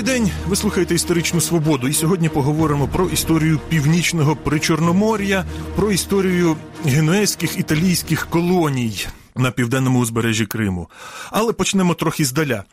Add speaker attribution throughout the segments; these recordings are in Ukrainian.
Speaker 1: Добрий день, ви слухаєте історичну свободу. І сьогодні поговоримо про історію північного причорномор'я, про історію генуезьких італійських колоній на південному узбережжі Криму. Але почнемо трохи здаля.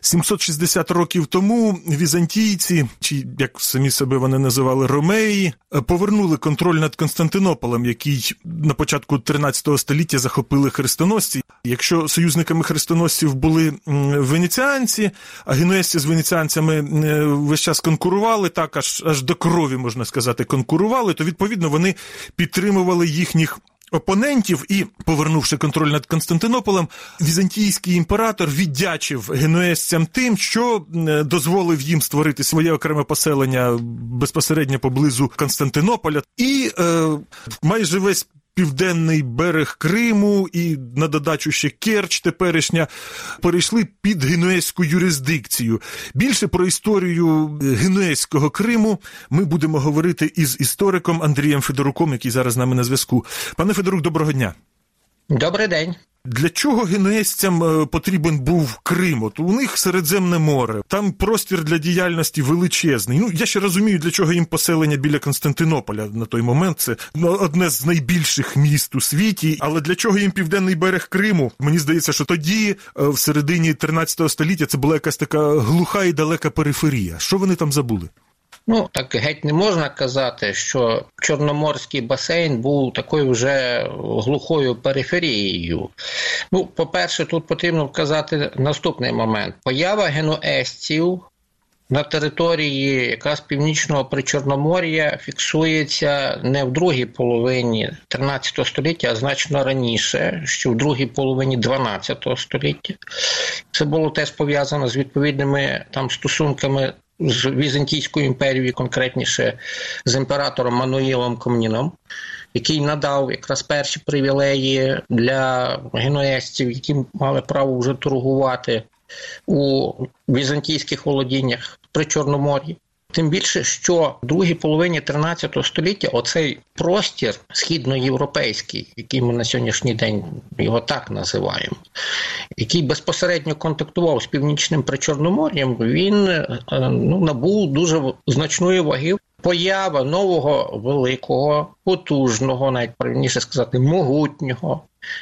Speaker 1: 760 років тому візантійці, чи як самі себе вони називали Ромеї, повернули контроль над Константинополем, який на початку 13 століття захопили хрестоносці. Якщо союзниками хрестоносців були венеціанці, а генуезці з венеціанцями весь час конкурували, так аж аж до крові можна сказати, конкурували, то відповідно вони підтримували їхніх опонентів і, повернувши контроль над Константинополем, візантійський імператор віддячив генуезцям тим, що дозволив їм створити своє окреме поселення безпосередньо поблизу Константинополя, і е, майже весь південний берег Криму і на додачу ще Керч теперішня перейшли під генуезьку юрисдикцію. Більше про історію генуезького Криму ми будемо говорити із істориком Андрієм Федоруком, який зараз з нами на зв'язку. Пане Федорук, доброго дня.
Speaker 2: Добрий день.
Speaker 1: Для чого генуезцям потрібен був Крим? От у них Середземне море, там простір для діяльності величезний. Ну я ще розумію, для чого їм поселення біля Константинополя на той момент. Це ну, одне з найбільших міст у світі. Але для чого їм південний берег Криму? Мені здається, що тоді, в середині 13 століття, це була якась така глуха і далека периферія. Що вони там забули?
Speaker 2: Ну, так геть не можна казати, що Чорноморський басейн був такою вже глухою периферією. Ну, по-перше, тут потрібно вказати наступний момент: поява генуестів на території якраз північного причорномор'я фіксується не в другій половині 13 століття, а значно раніше, ще в другій половині 12 століття. Це було теж пов'язано з відповідними там стосунками з Візантійською імперією, конкретніше з імператором Мануїлом Комніном, який надав якраз перші привілеї для генуезців, які мали право вже торгувати у візантійських володіннях при Чорномор'ї. Тим більше, що в другій половині 13 століття оцей простір східноєвропейський, який ми на сьогоднішній день його так називаємо, який безпосередньо контактував з північним причорномор'ям, він ну, набув дуже значної ваги. Поява нового великого, потужного, навіть правильніше сказати, могутнього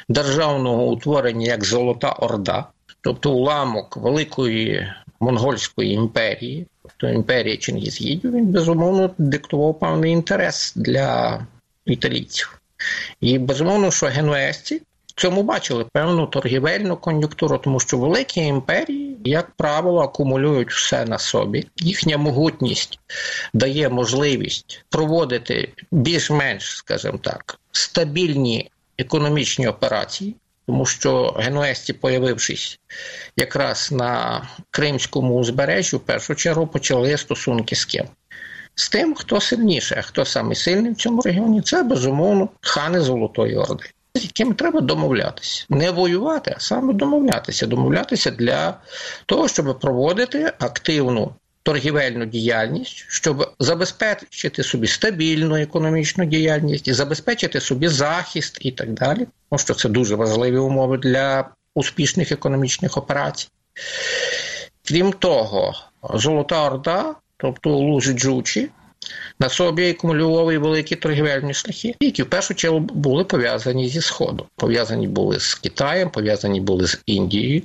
Speaker 2: державного утворення як Золота Орда, тобто уламок великої монгольської імперії, імперія Чингізгідів, він безумовно диктував певний інтерес для італійців. І безумовно, що генуезці в цьому бачили певну торгівельну кон'юнктуру, тому що великі імперії, як правило, акумулюють все на собі. Їхня могутність дає можливість проводити більш-менш, скажімо так, стабільні економічні операції. Тому що генуесці, появившись якраз на Кримському узбережжі, в першу чергу почали стосунки з ким? З тим, хто сильніше, а хто саме сильний в цьому регіоні, це безумовно хани Золотої Орди, з якими треба домовлятися. Не воювати, а саме домовлятися. Домовлятися для того, щоб проводити активну торгівельну діяльність, щоб забезпечити собі стабільну економічну діяльність і забезпечити собі захист і так далі, тому що це дуже важливі умови для успішних економічних операцій. Крім того, Золота Орда, тобто Лужі Джучі, на собі акумулював великі торгівельні шляхи, які в першу чергу були пов'язані зі Сходом. Пов'язані були з Китаєм, пов'язані були з Індією,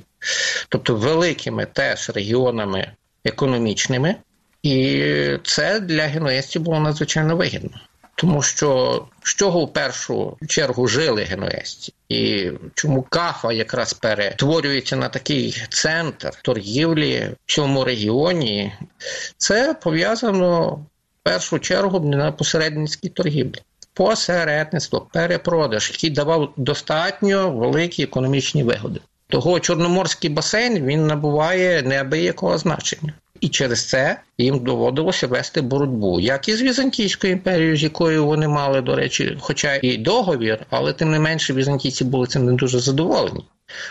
Speaker 2: тобто великими теж регіонами економічними, і це для генуестів було надзвичайно вигідно. Тому що з чого в першу чергу жили генуесці, і чому кафа якраз перетворюється на такий центр торгівлі в цьому регіоні, це пов'язано в першу чергу на посередницькій торгівлі. Посередництво, перепродаж, який давав достатньо великі економічні вигоди. Того Чорноморський басейн він набуває неабиякого значення. І через це їм доводилося вести боротьбу, як і з Візантійською імперією, з якою вони мали, до речі, хоча і договір, але тим не менше візантійці були цим не дуже задоволені.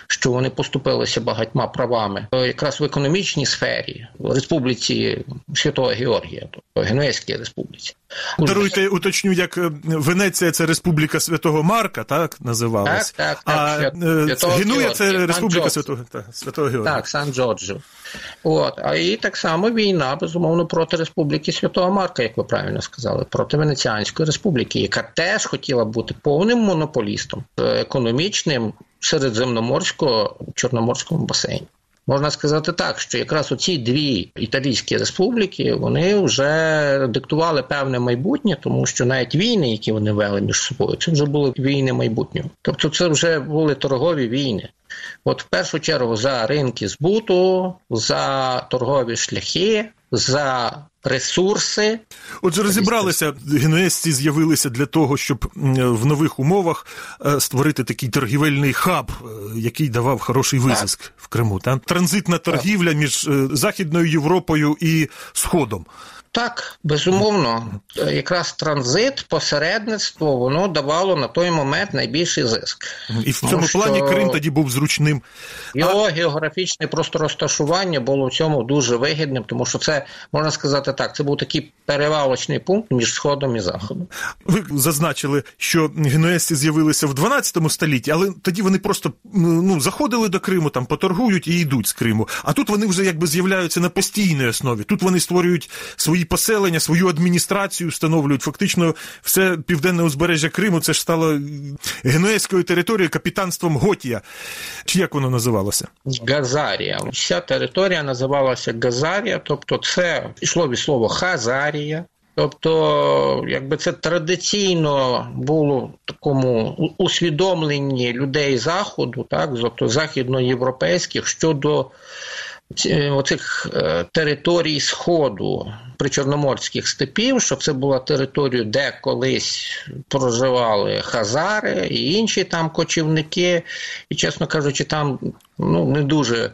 Speaker 2: Що вони поступилися багатьма правами якраз в економічній сфері в Республіці Святого Георгія, тобто Генуезькій республіці.
Speaker 1: Даруйте, уточню, як е, Венеція це Республіка Святого Марка, так називалась?
Speaker 2: Так, так, так.
Speaker 1: А Свят... Генуя це Республіка Святого, так, Святого Георгія.
Speaker 2: Так, Сан Джорджо. От, а і так само війна, безумовно, проти Республіки Святого Марка, як ви правильно сказали, проти Венеціанської республіки, яка теж хотіла бути повним монополістом економічним середземноморського чорноморському басейні. Можна сказати так, що якраз оці дві італійські республіки вони вже диктували певне майбутнє, тому що навіть війни, які вони вели між собою, це вже були війни майбутнього. Тобто, це вже були торгові війни. От в першу чергу за ринки збуту, за торгові шляхи, за ресурси.
Speaker 1: Отже, розібралися, генуезці з'явилися для того, щоб в нових умовах е, створити такий торгівельний хаб, е, який давав хороший визиск так. в Криму. Та? Транзитна торгівля між е, Західною Європою і Сходом.
Speaker 2: Так, безумовно, якраз транзит, посередництво, воно давало на той момент найбільший зиск.
Speaker 1: І в цьому що плані Крим тоді був зручним.
Speaker 2: Його а... географічне просто розташування було в цьому дуже вигідним, тому що це можна сказати так. Це був такий перевалочний пункт між сходом і заходом.
Speaker 1: Ви зазначили, що генуезці з'явилися в 12 столітті, але тоді вони просто ну заходили до Криму, там поторгують і йдуть з Криму. А тут вони вже якби з'являються на постійній основі. Тут вони створюють свої поселення, свою адміністрацію встановлюють. Фактично, все південне узбережжя Криму це ж стало генуезькою територією капітанством Готія. Чи як воно називалося?
Speaker 2: Газарія. Вся територія називалася Газарія, тобто це йшло від слова Хазарія. Тобто, якби це традиційно було в такому усвідомленні людей заходу, так, тобто західноєвропейських щодо оцих е, територій Сходу причорноморських степів, що це була територія, де колись проживали хазари і інші там кочівники, і, чесно кажучи, там ну, не дуже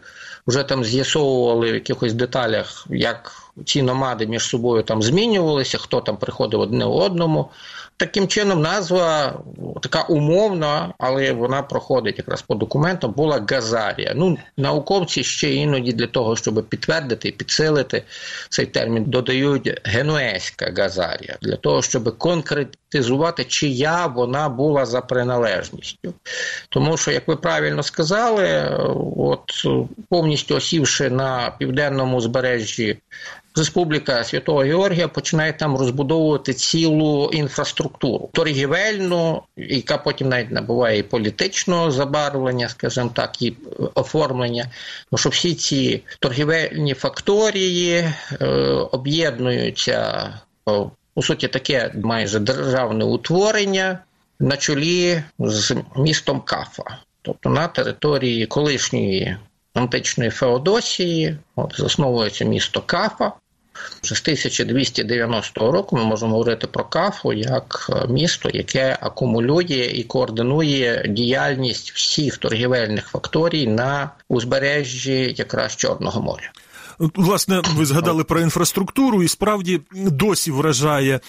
Speaker 2: вже там з'ясовували в якихось деталях, як ці номади між собою там змінювалися, хто там приходив одне одному. Таким чином, назва така умовна, але вона проходить якраз по документам, була Газарія. Ну, науковці ще іноді для того, щоб підтвердити і підсилити цей термін, додають генуезька Газарія, для того, щоб конкретизувати, чия вона була за приналежністю. Тому що, як ви правильно сказали, от повністю осівши на південному збережжі Республіка Святого Георгія починає там розбудовувати цілу інфраструктуру торгівельну, яка потім навіть набуває і політичного забарвлення, скажімо так, і оформлення. Ну, що всі ці торгівельні факторії е, об'єднуються у суті таке майже державне утворення на чолі з містом Кафа. Тобто на території колишньої античної Феодосії от, засновується місто Кафа, вже з 1290 року ми можемо говорити про Кафу як е, місто, яке акумулює і координує діяльність всіх торгівельних факторій на узбережжі якраз Чорного моря.
Speaker 1: Власне, ви згадали про інфраструктуру, і справді досі вражає.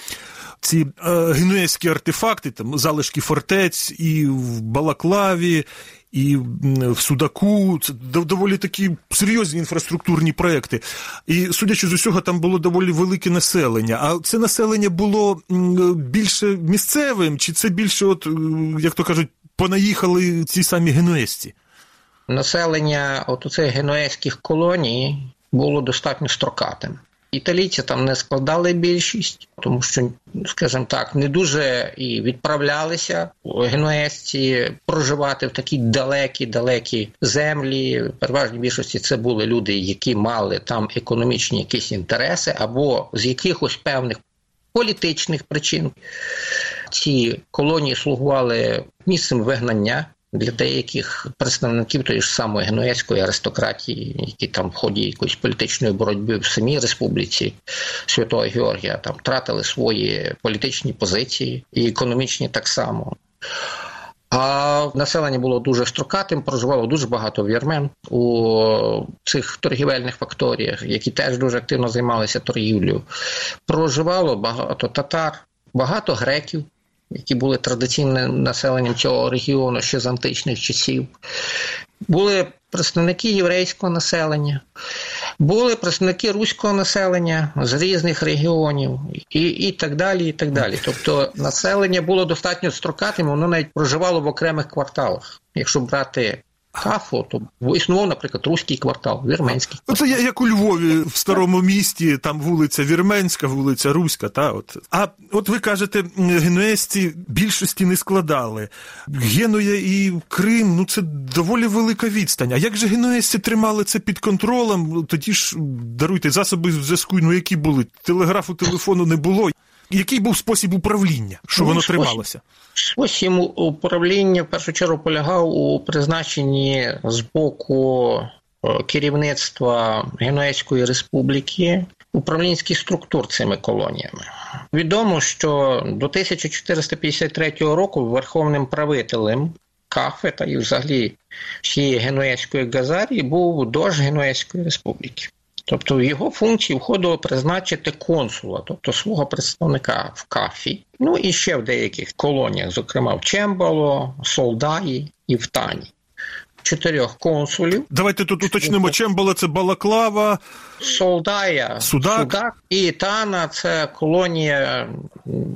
Speaker 1: Ці е, генуезькі артефакти, там залишки фортець і в Балаклаві, і в Судаку. Це доволі такі серйозні інфраструктурні проекти. І судячи з усього, там було доволі велике населення. А це населення було більше місцевим, чи це більше, от як то кажуть, понаїхали ці самі генуезці?
Speaker 2: Населення от цих генуезьких колоній було достатньо строкатим. Італійці там не складали більшість, тому що, скажімо так, не дуже і відправлялися генуезці проживати в такі далекі, далекі землі. В переважній більшості це були люди, які мали там економічні якісь інтереси, або з якихось певних політичних причин. Ці колонії слугували місцем вигнання для деяких представників тої ж самої генуезької аристократії, які там в ході якоїсь політичної боротьби в самій республіці Святого Георгія там втратили свої політичні позиції і економічні так само. А населення було дуже строкатим, проживало дуже багато вірмен у цих торгівельних факторіях, які теж дуже активно займалися торгівлею. Проживало багато татар, багато греків які були традиційним населенням цього регіону ще з античних часів. були представники єврейського населення, були представники руського населення з різних регіонів, і і так далі. і так далі. Тобто населення було достатньо строкатим, воно навіть проживало в окремих кварталах. Якщо брати Кафу, то існував, наприклад, руський квартал, вірменський.
Speaker 1: Квартал. Це як у Львові в старому місті, там вулиця Вірменська, вулиця Руська. Та от а от ви кажете, генуезці більшості не складали. Генуя і Крим, ну це доволі велика відстань. А як же генуезці тримали це під контролем? Тоді ж даруйте засоби зв'язку, ну які були? Телеграфу, телефону не було. Який був спосіб управління, що воно спосіб, трималося?
Speaker 2: Спосіб управління в першу чергу полягав у призначенні з боку е, керівництва Генуезької республіки управлінських структур цими колоніями. Відомо, що до 1453 року верховним правителем Кафе та і взагалі всієї Генуезької Газарії був дож Генуезької республіки. Тобто в його функції входило призначити консула, тобто свого представника в кафі, ну і ще в деяких колоніях, зокрема в Чембало, Солдаї і в Тані чотирьох консулів.
Speaker 1: Давайте тут уточнимо, чим була це Балаклава,
Speaker 2: Солдая,
Speaker 1: Судак.
Speaker 2: Судак і Тана це колонія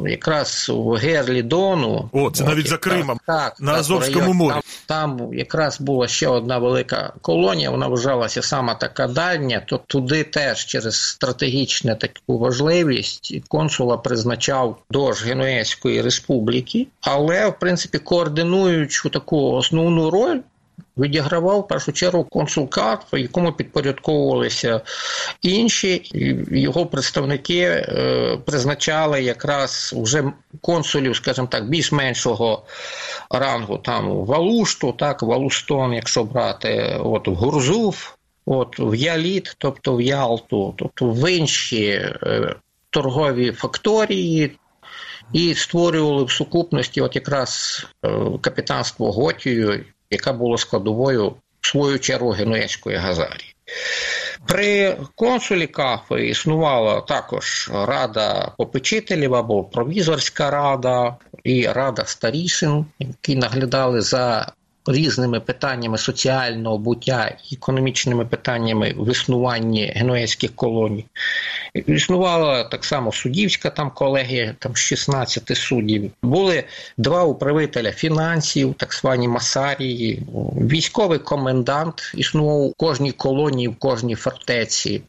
Speaker 2: якраз в Герлі Дону.
Speaker 1: О, це навіть за Кримом, так, на так, Азовському морі.
Speaker 2: Там, там якраз була ще одна велика колонія, вона вважалася сама така дальня, то туди теж через стратегічну таку важливість консула призначав до Генуезької республіки, але в принципі координуючи таку основну роль відігравав в першу чергу консулкат, якому підпорядковувалися інші, його представники е, призначали якраз вже консулів, скажімо так, більш-меншого рангу там Валушту, так, Валустон, якщо брати, от Гурзув, от в Яліт, тобто в Ялту, тобто в інші е, торгові факторії. І створювали в сукупності, от якраз е, капітанство Готію яка була складовою в свою чергу Генуезької Газарії. При консулі Кафи існувала також рада попечителів або провізорська рада і рада старішин, які наглядали за різними питаннями соціального буття і економічними питаннями в існуванні генуезьких колоній. Існувала так само суддівська там колегія, там 16 суддів. Були два управителя фінансів, так звані масарії, військовий комендант існував у кожній колонії, в кожній фортеці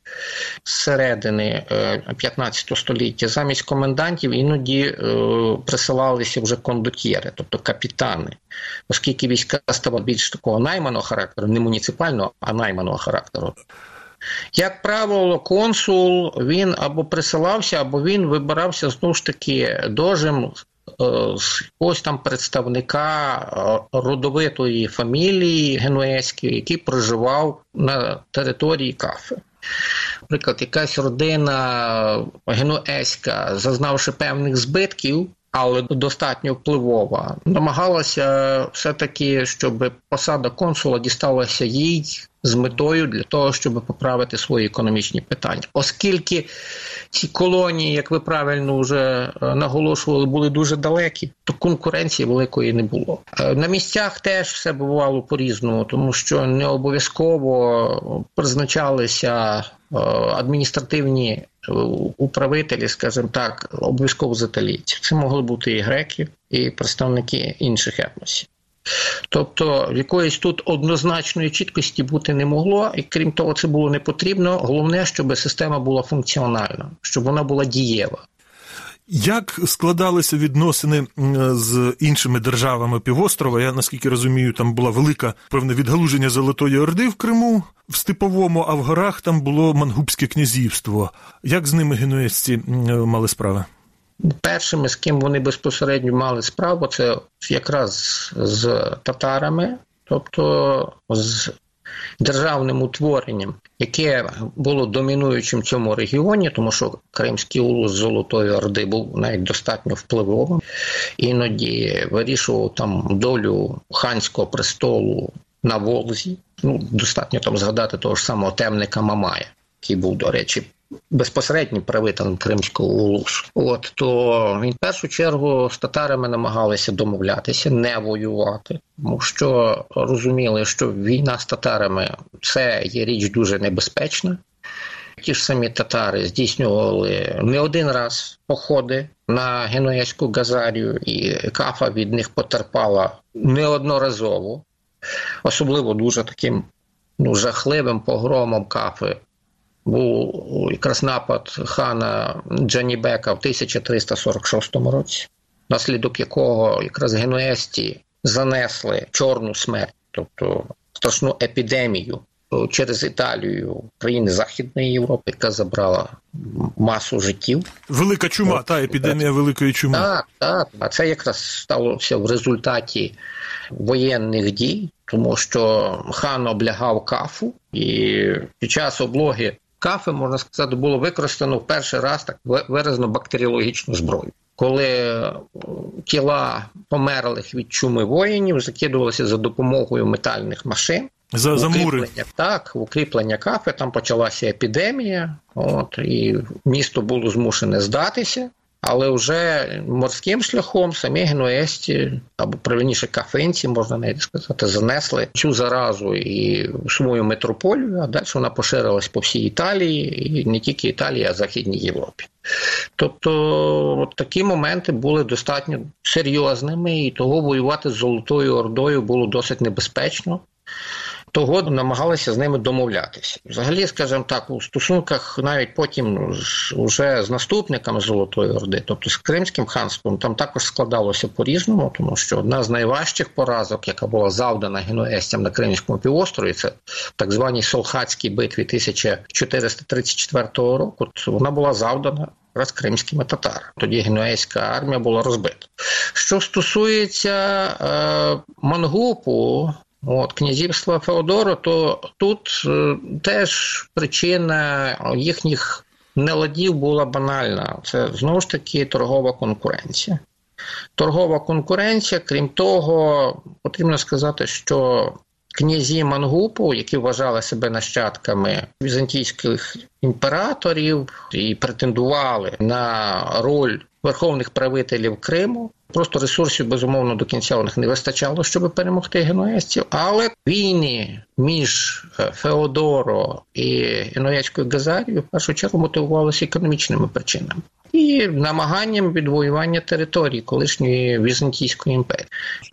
Speaker 2: з середини 15 е, століття. Замість комендантів іноді е, присилалися вже кондотьєри, тобто капітани, оскільки війська стало більш такого найманого характеру, не муніципального, а найманого характеру. Як правило, консул він або присилався, або він вибирався знову ж таки дожем е, з ось там представника е, родовитої фамілії генуезької, який проживав на території кафе. Наприклад, якась родина генуезька, зазнавши певних збитків, але достатньо впливова, намагалася все-таки, щоб посада консула дісталася їй з метою для того, щоб поправити свої економічні питання, оскільки ці колонії, як ви правильно вже е, наголошували, були дуже далекі, то конкуренції великої не було. Е, на місцях теж все бувало по різному, тому що не обов'язково призначалися е, адміністративні управителі, скажімо так, обов'язково з італійців. Це могли бути і греки, і представники інших етносів. Тобто якоїсь тут однозначної чіткості бути не могло, і крім того, це було не потрібно. Головне, щоб система була функціональна, щоб вона була дієва.
Speaker 1: Як складалися відносини з іншими державами півострова? Я наскільки розумію, там була велика певне відгалуження Золотої Орди в Криму в Степовому, а в горах там було Мангубське князівство. Як з ними генуезці мали справи?
Speaker 2: Першими, з ким вони безпосередньо мали справу, це якраз з татарами, тобто з державним утворенням, яке було домінуючим в цьому регіоні, тому що Кримський улус Золотої Орди був навіть достатньо впливовим, іноді вирішував там долю ханського престолу на Волзі. Ну, достатньо там згадати того ж самого темника Мамая, який був, до речі, безпосереднім правителем Кримського улусу. От то в першу чергу з татарами намагалися домовлятися, не воювати, тому що розуміли, що війна з татарами це є річ дуже небезпечна. Ті ж самі татари здійснювали не один раз походи на Генуєзьку Газарію, і кафа від них потерпала неодноразово, особливо дуже таким ну, жахливим погромом кафи. Був якраз напад хана Джанібека в 1346 році, наслідок якого якраз генуесті занесли чорну смерть, тобто страшну епідемію через Італію, країни Західної Європи, яка забрала масу життів.
Speaker 1: Велика чума, От, та епідемія великої чуми.
Speaker 2: Так, так. А це якраз сталося в результаті воєнних дій, тому що хан облягав кафу, і під час облоги кафи, можна сказати, було використано в перший раз так виразно бактеріологічну зброю. Коли тіла померлих від чуми воїнів закидувалися за допомогою метальних машин,
Speaker 1: за за мури.
Speaker 2: Так, укріплення кафи, там почалася епідемія, от, і місто було змушене здатися, але вже морським шляхом самі генуесті, або правильніше кафинці, можна навіть сказати, занесли цю заразу і в свою метрополію, а далі вона поширилась по всій Італії, і не тільки Італії, а Західній Європі. Тобто от такі моменти були достатньо серйозними, і того воювати з Золотою Ордою було досить небезпечно того намагалися з ними домовлятися. Взагалі, скажімо так, у стосунках навіть потім вже з наступниками Золотої Орди, тобто з Кримським ханством, там також складалося по-різному, тому що одна з найважчих поразок, яка була завдана генуестям на Кримському півострові, це так званій Солхатській битві 1434 року. Вона була завдана. Раз кримськими татарами. Тоді генуейська армія була розбита. Що стосується е, Мангупу, от, князівства Феодору, то тут е, теж причина їхніх неладів була банальна. Це знову ж таки торгова конкуренція. Торгова конкуренція, крім того, потрібно сказати, що князі Мангупу, які вважали себе нащадками візантійських імператорів і претендували на роль верховних правителів Криму, Просто ресурсів, безумовно, до кінця у них не вистачало, щоб перемогти генуезців. Але війни між е, Феодоро і Генуезькою Газарією в першу чергу мотивувалися економічними причинами. І намаганням відвоювання території колишньої Візантійської імперії.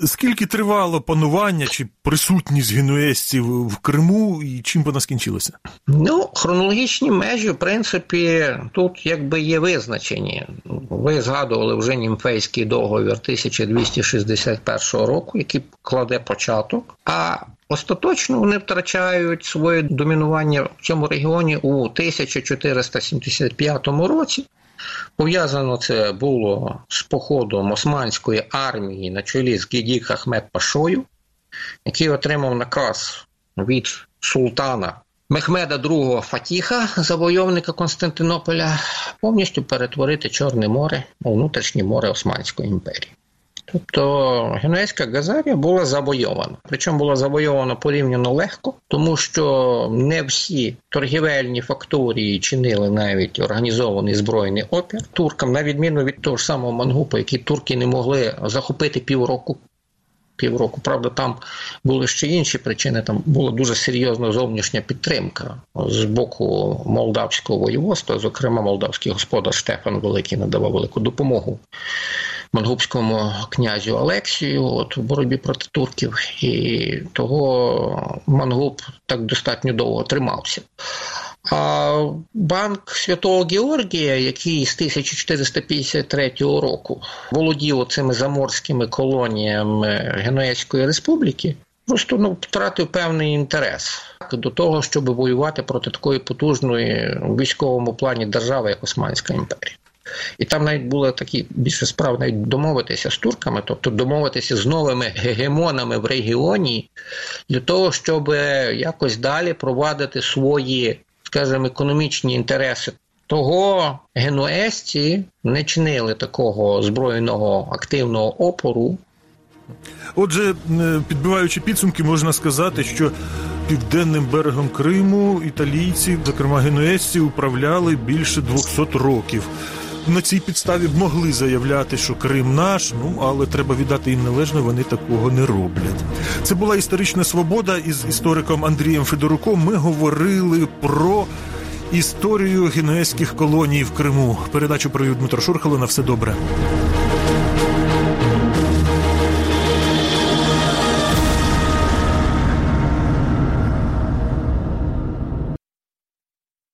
Speaker 1: Скільки тривало панування чи присутність генуезців в Криму, і чим вона скінчилася?
Speaker 2: Ну, хронологічні межі, в принципі, тут якби є визначені. Ви згадували вже німфейський договір 1261 року, який кладе початок. А Остаточно вони втрачають своє домінування в цьому регіоні у 1475 році. Пов'язано це було з походом Османської армії на чолі з Гідік Ахмед Пашою, який отримав наказ від султана Мехмеда II Фатіха, завойовника Константинополя, повністю перетворити Чорне море у внутрішнє море Османської імперії. Тобто Генуезька Газарія була завойована. Причому була завойована порівняно легко, тому що не всі торгівельні факторії чинили навіть організований збройний опір туркам, на відміну від того ж самого Мангупа, який турки не могли захопити півроку. Півроку, правда, там були ще інші причини. Там була дуже серйозна зовнішня підтримка з боку молдавського воєводства. Зокрема, молдавський господар Штефан Великий надавав велику допомогу монгубському князю Олексію от, в боротьбі проти турків, і того Монгуб так достатньо довго тримався. А банк Святого Георгія, який з 1453 року володів цими заморськими колоніями Генуезької республіки, просто ну, втратив певний інтерес до того, щоб воювати проти такої потужної у військовому плані держави, як Османська імперія. І там навіть було такі більше справ навіть домовитися з турками, тобто домовитися з новими гегемонами в регіоні для того, щоб якось далі провадити свої, скажімо, економічні інтереси. Того генуесці не чинили такого збройного активного опору.
Speaker 1: Отже, підбиваючи підсумки, можна сказати, що південним берегом Криму італійці, зокрема генуесці, управляли більше 200 років. На цій підставі б могли заявляти, що Крим наш, ну але треба віддати їм належне, вони такого не роблять. Це була історична свобода. Із істориком Андрієм Федоруком ми говорили про історію генуезьких колоній в Криму. Передачу провів Дмитро Шурхало. На все добре.